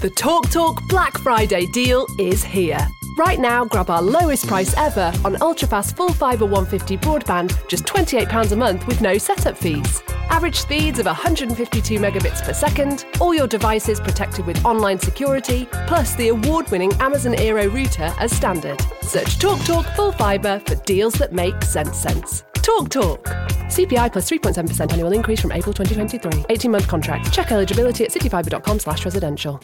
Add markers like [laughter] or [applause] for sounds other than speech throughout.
The TalkTalk Talk Black Friday deal is here. Right now, grab our lowest price ever on ultrafast full fibre 150 broadband, just £28 a month with no setup fees. Average speeds of 152 megabits per second, all your devices protected with online security, plus the award winning Amazon Aero router as standard. Search TalkTalk Talk Full Fibre for deals that make sense sense. Talk Talk. CPI plus 3.7% annual increase from April 2023. 18 month contract. Check eligibility at cityfibre.com slash residential.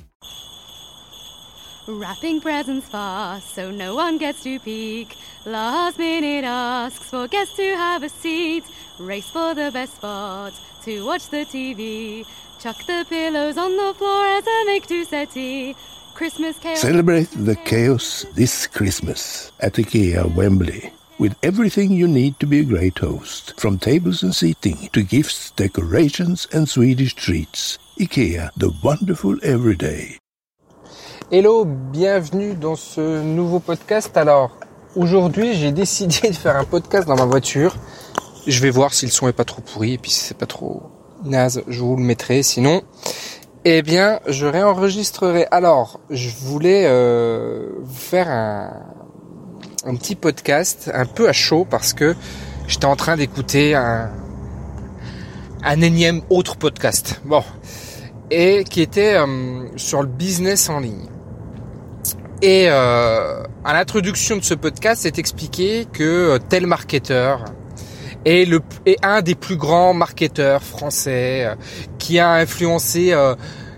Wrapping presents fast so no one gets to peek. Last minute asks for guests to have a seat. Race for the best spot to watch the TV. Chuck the pillows on the floor as a make to settee. Christmas chaos. Celebrate the chaos this Christmas at IKEA Wembley with everything you need to be a great host, from tables and seating to gifts, decorations and Swedish treats. IKEA, the wonderful everyday. Hello, bienvenue dans ce nouveau podcast. Alors, aujourd'hui, j'ai [laughs] décidé de faire un podcast dans ma voiture. Je vais voir si le son est pas trop pourri et puis si c'est pas trop naze, je vous le mettrai. Sinon, eh bien, je réenregistrerai. Alors, je voulais euh, vous faire un, un petit podcast un peu à chaud parce que j'étais en train d'écouter un, un énième autre podcast. Bon. Et qui était euh, sur le business en ligne. Et euh, à l'introduction de ce podcast, c'est expliqué que euh, tel marketeur est, le, est un des plus grands marketeurs français, euh, qui a influencé euh,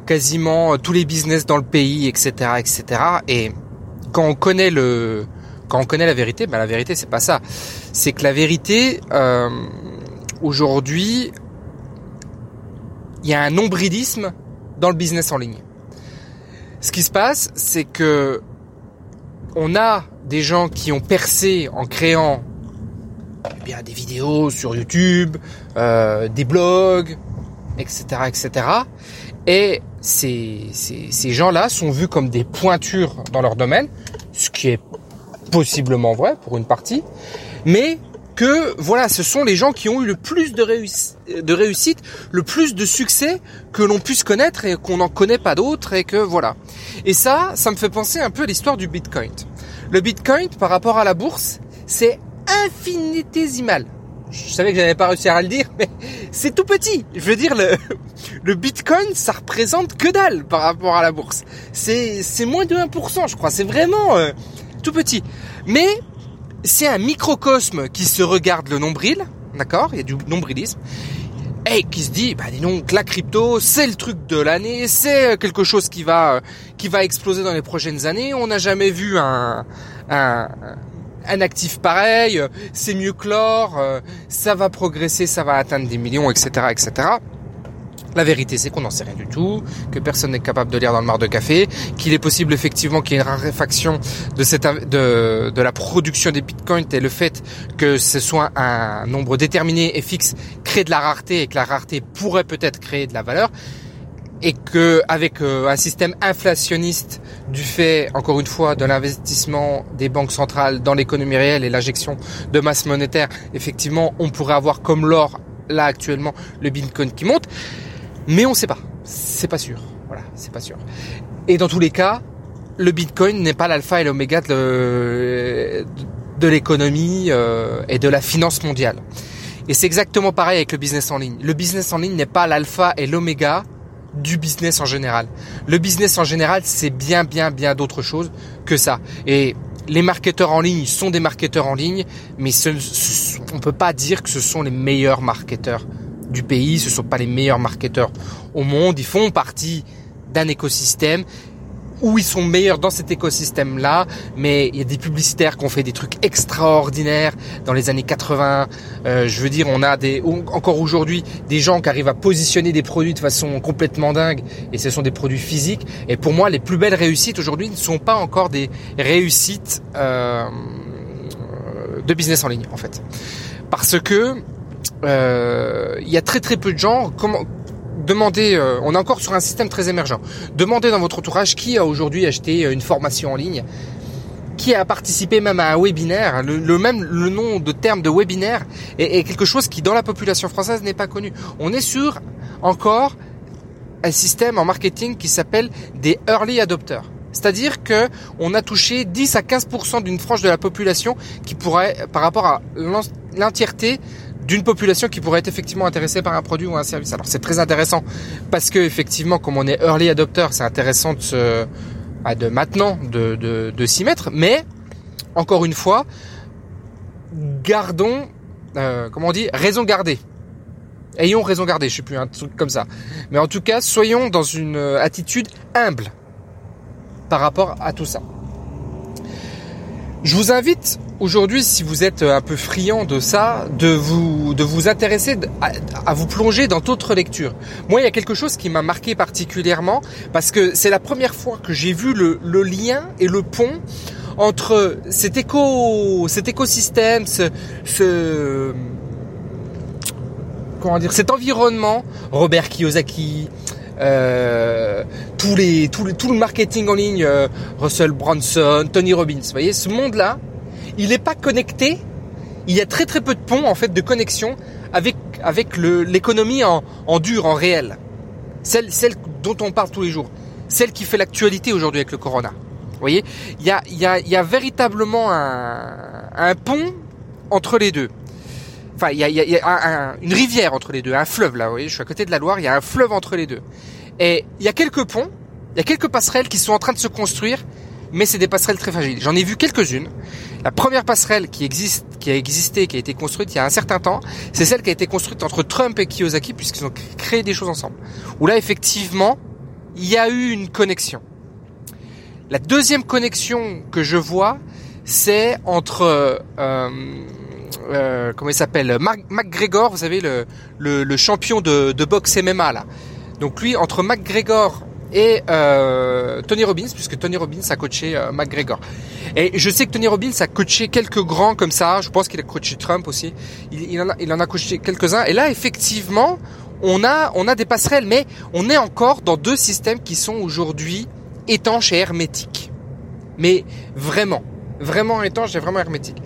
quasiment euh, tous les business dans le pays, etc., etc. Et quand on connaît le, quand on connaît la vérité, ben la vérité c'est pas ça. C'est que la vérité euh, aujourd'hui, il y a un nombrilisme dans le business en ligne. Ce qui se passe, c'est que on a des gens qui ont percé en créant eh des vidéos sur YouTube, euh, des blogs, etc., etc. Et ces gens-là sont vus comme des pointures dans leur domaine, ce qui est possiblement vrai pour une partie, mais que voilà, ce sont les gens qui ont eu le plus de, réuss- de réussite, le plus de succès que l'on puisse connaître et qu'on n'en connaît pas d'autres et que voilà. Et ça, ça me fait penser un peu à l'histoire du Bitcoin. Le Bitcoin par rapport à la bourse, c'est infinitésimal. Je savais que j'allais pas réussir à le dire, mais [laughs] c'est tout petit. Je veux dire, le, [laughs] le Bitcoin, ça représente que dalle par rapport à la bourse. C'est, c'est moins de 1%, je crois. C'est vraiment euh, tout petit. Mais c'est un microcosme qui se regarde le nombril, d'accord Il y a du nombrilisme. Et qui se dit, bah dis donc, la crypto, c'est le truc de l'année, c'est quelque chose qui va, euh, qui va exploser dans les prochaines années. On n'a jamais vu un, un, actif pareil, euh, c'est mieux que l'or, euh, ça va progresser, ça va atteindre des millions, etc., etc. La vérité, c'est qu'on n'en sait rien du tout, que personne n'est capable de lire dans le mar de café, qu'il est possible effectivement qu'il y ait une raréfaction de, la production des bitcoins et le fait que ce soit un nombre déterminé et fixe crée de la rareté et que la rareté pourrait peut-être créer de la valeur et que avec euh, un système inflationniste du fait encore une fois de l'investissement des banques centrales dans l'économie réelle et l'injection de masse monétaire, effectivement, on pourrait avoir comme l'or là actuellement le Bitcoin qui monte, mais on sait pas, c'est pas sûr. Voilà, c'est pas sûr. Et dans tous les cas, le Bitcoin n'est pas l'alpha et l'oméga de, de l'économie euh, et de la finance mondiale. Et c'est exactement pareil avec le business en ligne. Le business en ligne n'est pas l'alpha et l'oméga du business en général. Le business en général, c'est bien, bien, bien d'autres choses que ça. Et les marketeurs en ligne sont des marketeurs en ligne, mais ce- on peut pas dire que ce sont les meilleurs marketeurs du pays. Ce sont pas les meilleurs marketeurs au monde. Ils font partie d'un écosystème où ils sont meilleurs dans cet écosystème-là, mais il y a des publicitaires qui ont fait des trucs extraordinaires dans les années 80. Euh, je veux dire, on a des encore aujourd'hui des gens qui arrivent à positionner des produits de façon complètement dingue, et ce sont des produits physiques. Et pour moi, les plus belles réussites aujourd'hui ne sont pas encore des réussites euh, de business en ligne, en fait, parce que il y a très très peu de gens. Comment demandez, euh, on est encore sur un système très émergent. Demandez dans votre entourage qui a aujourd'hui acheté euh, une formation en ligne, qui a participé même à un webinaire. Le, le même le nom de terme de webinaire est, est quelque chose qui dans la population française n'est pas connu. On est sur encore un système en marketing qui s'appelle des early adopters. C'est-à-dire que on a touché 10 à 15% d'une frange de la population qui pourrait, par rapport à l'entièreté d'une population qui pourrait être effectivement intéressée par un produit ou un service. Alors c'est très intéressant parce que effectivement, comme on est early adopter, c'est intéressant de, bah, maintenant de, s'y mettre. Mais encore une fois, gardons, euh, comment on dit, raison gardée. Ayons raison gardée, je sais plus un truc comme ça. Mais en tout cas, soyons dans une euh, attitude humble par rapport à tout ça. Je vous invite aujourd'hui, si vous êtes un peu friand de ça, de vous, de vous intéresser à, vous plonger dans d'autres lectures. Moi, il y a quelque chose qui m'a marqué particulièrement parce que c'est la première fois que j'ai vu le, le, lien et le pont entre cet éco, cet écosystème, ce, ce comment dire, cet environnement, Robert Kiyosaki, euh, tous les, tous les, tout le marketing en ligne, euh, Russell Branson, Tony Robbins. Vous voyez, ce monde-là, il n'est pas connecté. Il y a très très peu de ponts en fait de connexion avec avec l'économie en, en dur, en réel. Celle, celle dont on parle tous les jours. Celle qui fait l'actualité aujourd'hui avec le corona. Vous voyez, il y a, il y, a, il y a véritablement un, un pont entre les deux. Enfin, il y a, il y a une rivière entre les deux, un fleuve là. Vous voyez, je suis à côté de la Loire, il y a un fleuve entre les deux. Et il y a quelques ponts, il y a quelques passerelles qui sont en train de se construire, mais c'est des passerelles très fragiles. J'en ai vu quelques-unes. La première passerelle qui existe, qui a existé, qui a été construite il y a un certain temps, c'est celle qui a été construite entre Trump et Kiyosaki, puisqu'ils ont créé des choses ensemble. Où là, effectivement, il y a eu une connexion. La deuxième connexion que je vois, c'est entre euh, euh, comment il s'appelle McGregor, vous savez le, le, champion de, de, boxe MMA là. Donc lui entre McGregor et euh, Tony Robbins, puisque Tony Robbins a coaché euh, McGregor. Et je sais que Tony Robbins a coaché quelques grands comme ça. Je pense qu'il a coaché Trump aussi. Il, en a coaché quelques-uns. Et là, effectivement, on a on a des passerelles, mais on est encore dans deux systèmes qui sont aujourd'hui étanches et hermétiques. Mais vraiment, vraiment étanches et vraiment hermétiques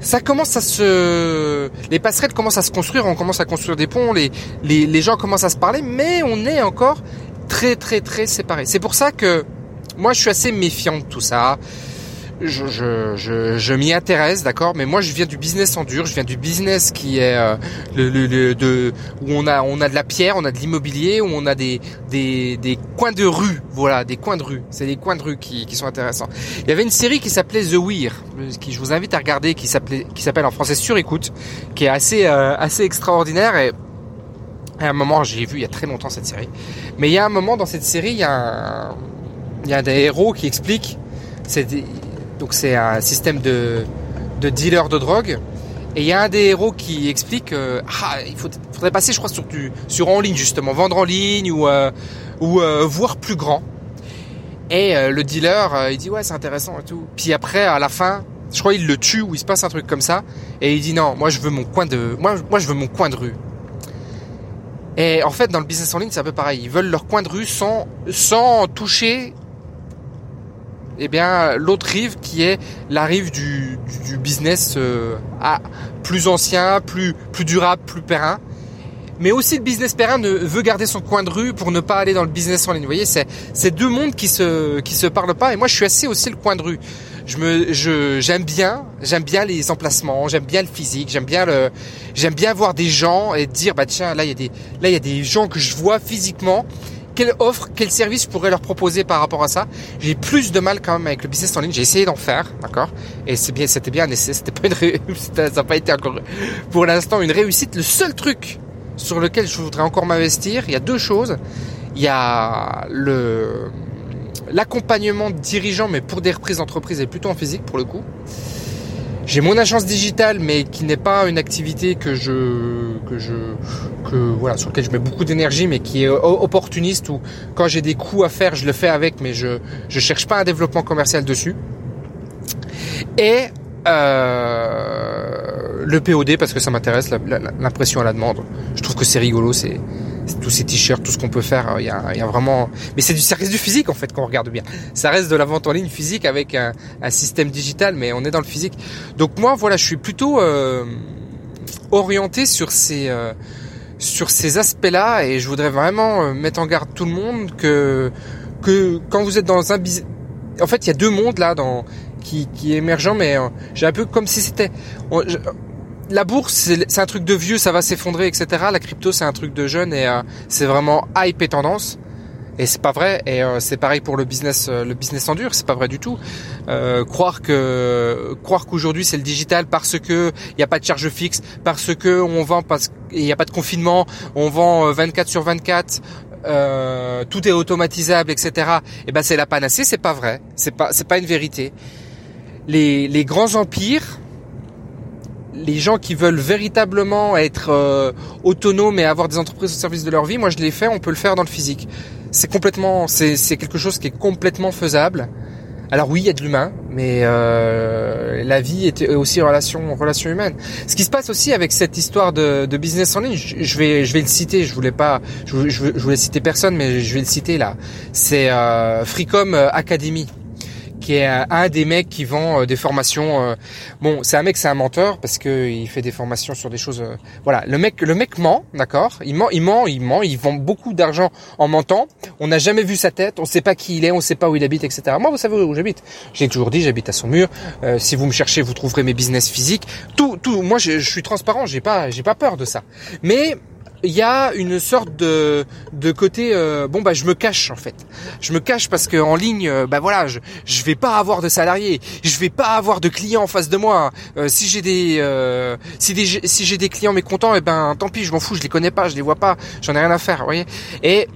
ça commence à se, les passerelles commencent à se construire, on commence à construire des ponts, les, les, les gens commencent à se parler, mais on est encore très très très séparés. C'est pour ça que moi je suis assez méfiant de tout ça je, je, je, je m'y intéresse, d'accord, mais moi je viens du business en dur, je viens du business qui est euh, le, le, de où on a on a de la pierre, on a de l'immobilier, où on a des, des, des coins de rue, voilà, des coins de rue. C'est des coins de rue qui, qui sont intéressants. Il y avait une série qui s'appelait The Weir, qui je vous invite à regarder, qui s'appelait qui s'appelle en français Sur écoute, qui est assez euh, assez extraordinaire et à un moment, j'ai vu il y a très longtemps cette série, mais il y a un moment dans cette série, il y a un, il y a des héros qui expliquent, donc c'est un système de, de dealer de drogue. Et il y a un des héros qui explique euh, ah, il faudrait passer, je crois, sur du sur en ligne justement, vendre en ligne ou euh, ou euh, voir plus grand. Et le dealer, il dit ouais, c'est intéressant et tout. Puis après, à la fin, je crois il le tue ou il se passe un truc comme ça. Et il dit non, moi je veux mon coin de moi moi je veux mon coin de rue. Et en fait, dans le business en ligne, c'est un peu pareil. Ils veulent leur coin de rue sans sans toucher eh bien l'autre rive qui est la rive du, du, business euh, plus ancien, plus plus durable, plus périn. Mais aussi le business périn ne veut garder son coin de rue pour ne pas aller dans le business en ligne. Vous voyez, c'est deux mondes qui se qui se parlent pas. Et moi, je suis assez aussi le coin de rue. Je me je j'aime bien j'aime bien les emplacements, j'aime bien le physique, j'aime bien le j'aime bien voir des gens et dire bah tiens là il y a des là il y a des gens que je vois physiquement quelle offre, quel service je pourrais leur proposer par rapport à ça? J'ai plus de mal quand même avec le business en ligne. J'ai essayé d'en faire, d'accord? Et c'est bien, c'était bien essayé. [laughs] C'était pas une [laughs] ça n'a pas été encore pour l'instant une réussite. Le seul truc sur lequel je voudrais encore m'investir, il y a deux choses. Il y a le l'accompagnement de dirigeants, mais pour des reprises d'entreprise et plutôt en physique pour le coup. J'ai mon agence digitale, mais qui n'est pas une activité que je, que je, que voilà, sur lequel je mets beaucoup d'énergie, mais qui est opportuniste ou quand j'ai des coups à faire, je le fais avec, mais je, je cherche pas un développement commercial dessus. Et euh, le POD parce que ça m'intéresse, l'impression à la demande. Je trouve que c'est rigolo, c'est tous ces t-shirts, tout ce qu'on peut faire, il y a, y a vraiment. Mais c'est du, ça reste du physique en fait quand on regarde bien. Ça reste de la vente en ligne physique avec un, système digital, mais on est dans le physique. Donc moi, voilà, je suis plutôt euh, orienté sur ces, euh, sur ces aspects-là et je voudrais vraiment mettre en garde tout le monde que que quand vous êtes dans un business, en fait, il y a deux mondes là dans qui qui est émergent, mais j'ai un peu comme si c'était la bourse, c'est un truc de vieux, ça va s'effondrer, etc. La crypto, c'est un truc de jeune et c'est vraiment hype et tendance. Et c'est pas vrai. Et euh, c'est pareil pour le business, euh, le business en dur. C'est pas vrai du tout. Euh, croire que croire qu'aujourd'hui c'est le digital parce que il n'y a pas de charge fixe, parce que on vend parce qu'il n'y a pas de confinement, on vend 24 sur 24. tout est automatisable, etc. Et ben c'est la panacée, c'est pas vrai, c'est pas c'est pas une vérité. Les, les grands empires, les gens qui veulent véritablement être autonomes et avoir des entreprises au service de leur vie, moi je l'ai fait, on peut le faire dans le physique c'est complètement, c'est, quelque chose qui est complètement faisable. Alors oui, il y a de l'humain, mais euh, la vie est aussi relation, relation humaine. Ce qui se passe aussi avec cette histoire de, business en ligne, je, vais, je vais le citer. Je voulais pas, je, je, voulais citer personne, mais je vais le citer là. C'est euh, Freecom Academy qui est un des mecs qui vend euh, des formations. Euh, bon, c'est un mec, c'est un menteur parce que il fait des formations sur des choses. Euh, voilà, le mec, le mec ment, d'accord? Il ment, il ment, il ment. Il vend beaucoup d'argent en mentant. On n'a jamais vu sa tête, on sait pas qui il est, on sait pas où il habite, etc. Moi, vous savez où j'habite J'ai toujours dit, j'habite à son mur. si vous me cherchez, vous trouverez mes business physiques. Tout, tout. Moi, je, je suis transparent. J'ai pas, j'ai pas peur de ça. Mais il y a une sorte de, de côté euh, bon bah je me cache en fait. Je me cache parce que en ligne euh, bah voilà, je je vais pas avoir de salariés, je vais pas avoir de clients en face de moi. Euh, si j'ai des si des si j'ai des clients mécontents et eh ben tant pis, je m'en fous, je les connais pas, je les vois pas, j'en ai rien à faire, vous voyez. Et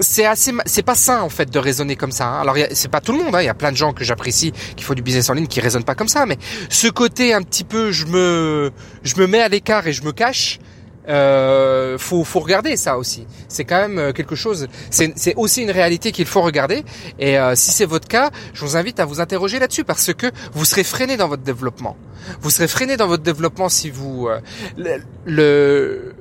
c'est assez c'est pas sain en fait de raisonner comme ça. Hein. Alors c'est pas tout le monde, hein. il y a plein de gens que j'apprécie qui font du business en ligne qui raisonnent pas comme ça, mais ce côté un petit peu je me je me mets à l'écart et je me cache euh, faut, faut regarder ça aussi. C'est quand même euh, quelque chose. C'est aussi une réalité qu'il faut regarder. Et euh, si c'est votre cas, je vous invite à vous interroger là-dessus parce que vous serez freiné dans votre développement. Vous serez freiné dans votre développement si vous euh, le,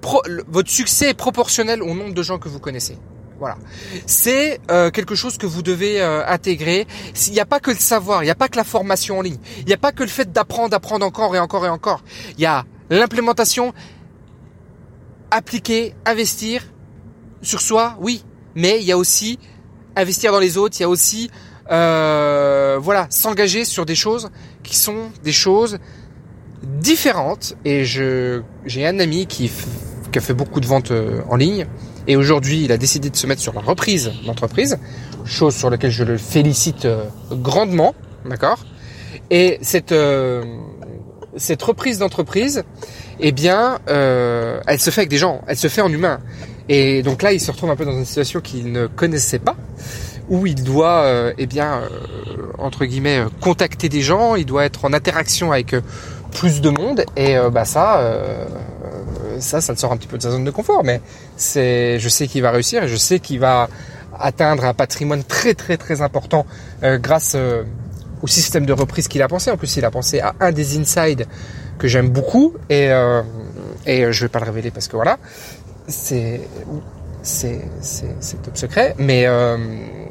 pro, votre succès est proportionnel au nombre de gens que vous connaissez. Voilà. C'est quelque chose que vous devez intégrer. Il n'y a pas que le savoir, il n'y a pas que la formation en ligne, il n'y a pas que le fait d'apprendre, d'apprendre encore et encore et encore. Il y a L'implémentation, appliquer, investir sur soi, oui, mais il y a aussi investir dans les autres, il y a aussi euh, voilà s'engager sur des choses qui sont des choses différentes. Et je j'ai un ami qui, qui a fait beaucoup de ventes euh, en ligne et aujourd'hui il a décidé de se mettre sur la reprise d'entreprise, chose sur laquelle je le félicite euh, grandement, d'accord? Et cette cette reprise d'entreprise, eh bien, euh, elle se fait avec des gens, elle se fait en humain. Et donc là, il se retrouve un peu dans une situation qu'il ne connaissait pas, où il doit, euh, eh bien, euh, entre guillemets, contacter des gens, il doit être en interaction avec plus de monde, et bah ça, ça, ça le sort un petit peu de sa zone de confort. Mais c'est, je sais qu'il va réussir, et je sais qu'il va atteindre un patrimoine très très très important grâce au système de reprise qu'il a pensé. En plus, il a pensé à un des insides que j'aime beaucoup. Et euh, et euh, je vais pas le révéler parce que voilà, c'est c'est top secret, mais euh,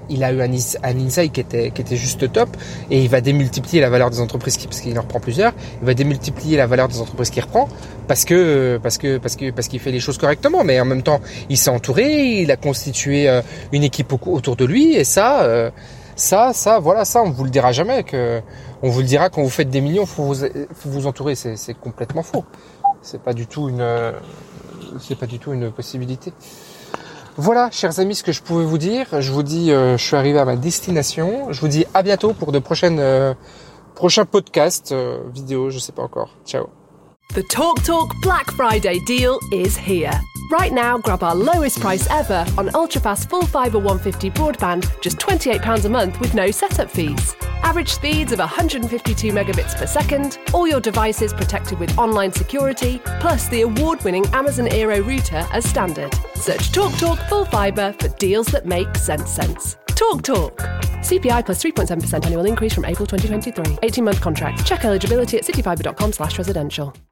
il a eu un, un insight qui était qui était juste top. Et il va démultiplier la valeur des entreprises qui, parce qu'il en reprend plusieurs, il va démultiplier la valeur des entreprises qu'il reprend parce que parce que parce que parce qu'il fait les choses correctement, mais en même temps il s'est entouré, il a constitué euh, une équipe autour de lui. Et ça euh, ça, ça, voilà, ça, on vous le dira jamais. Que, on vous le dira quand vous faites des millions, faut vous, faut vous entourer. C'est complètement faux. C'est pas du tout une, c'est pas du tout une possibilité. Voilà, chers amis, ce que je pouvais vous dire. Je vous dis, euh, je suis arrivé à ma destination. Je vous dis à bientôt pour de prochaines, euh, prochains podcasts, euh, vidéos, je sais pas encore. Ciao. The Talk Talk Black Friday deal is here. Right now, grab our lowest price ever on ultrafast full fibre 150 broadband, just £28 a month with no setup fees. Average speeds of 152 megabits per second, all your devices protected with online security, plus the award winning Amazon Aero router as standard. Search TalkTalk Talk Full Fibre for deals that make sense sense. Talk Talk. CPI plus 3.7% annual increase from April 2023. 18 month contract. Check eligibility at cityfibre.com slash residential.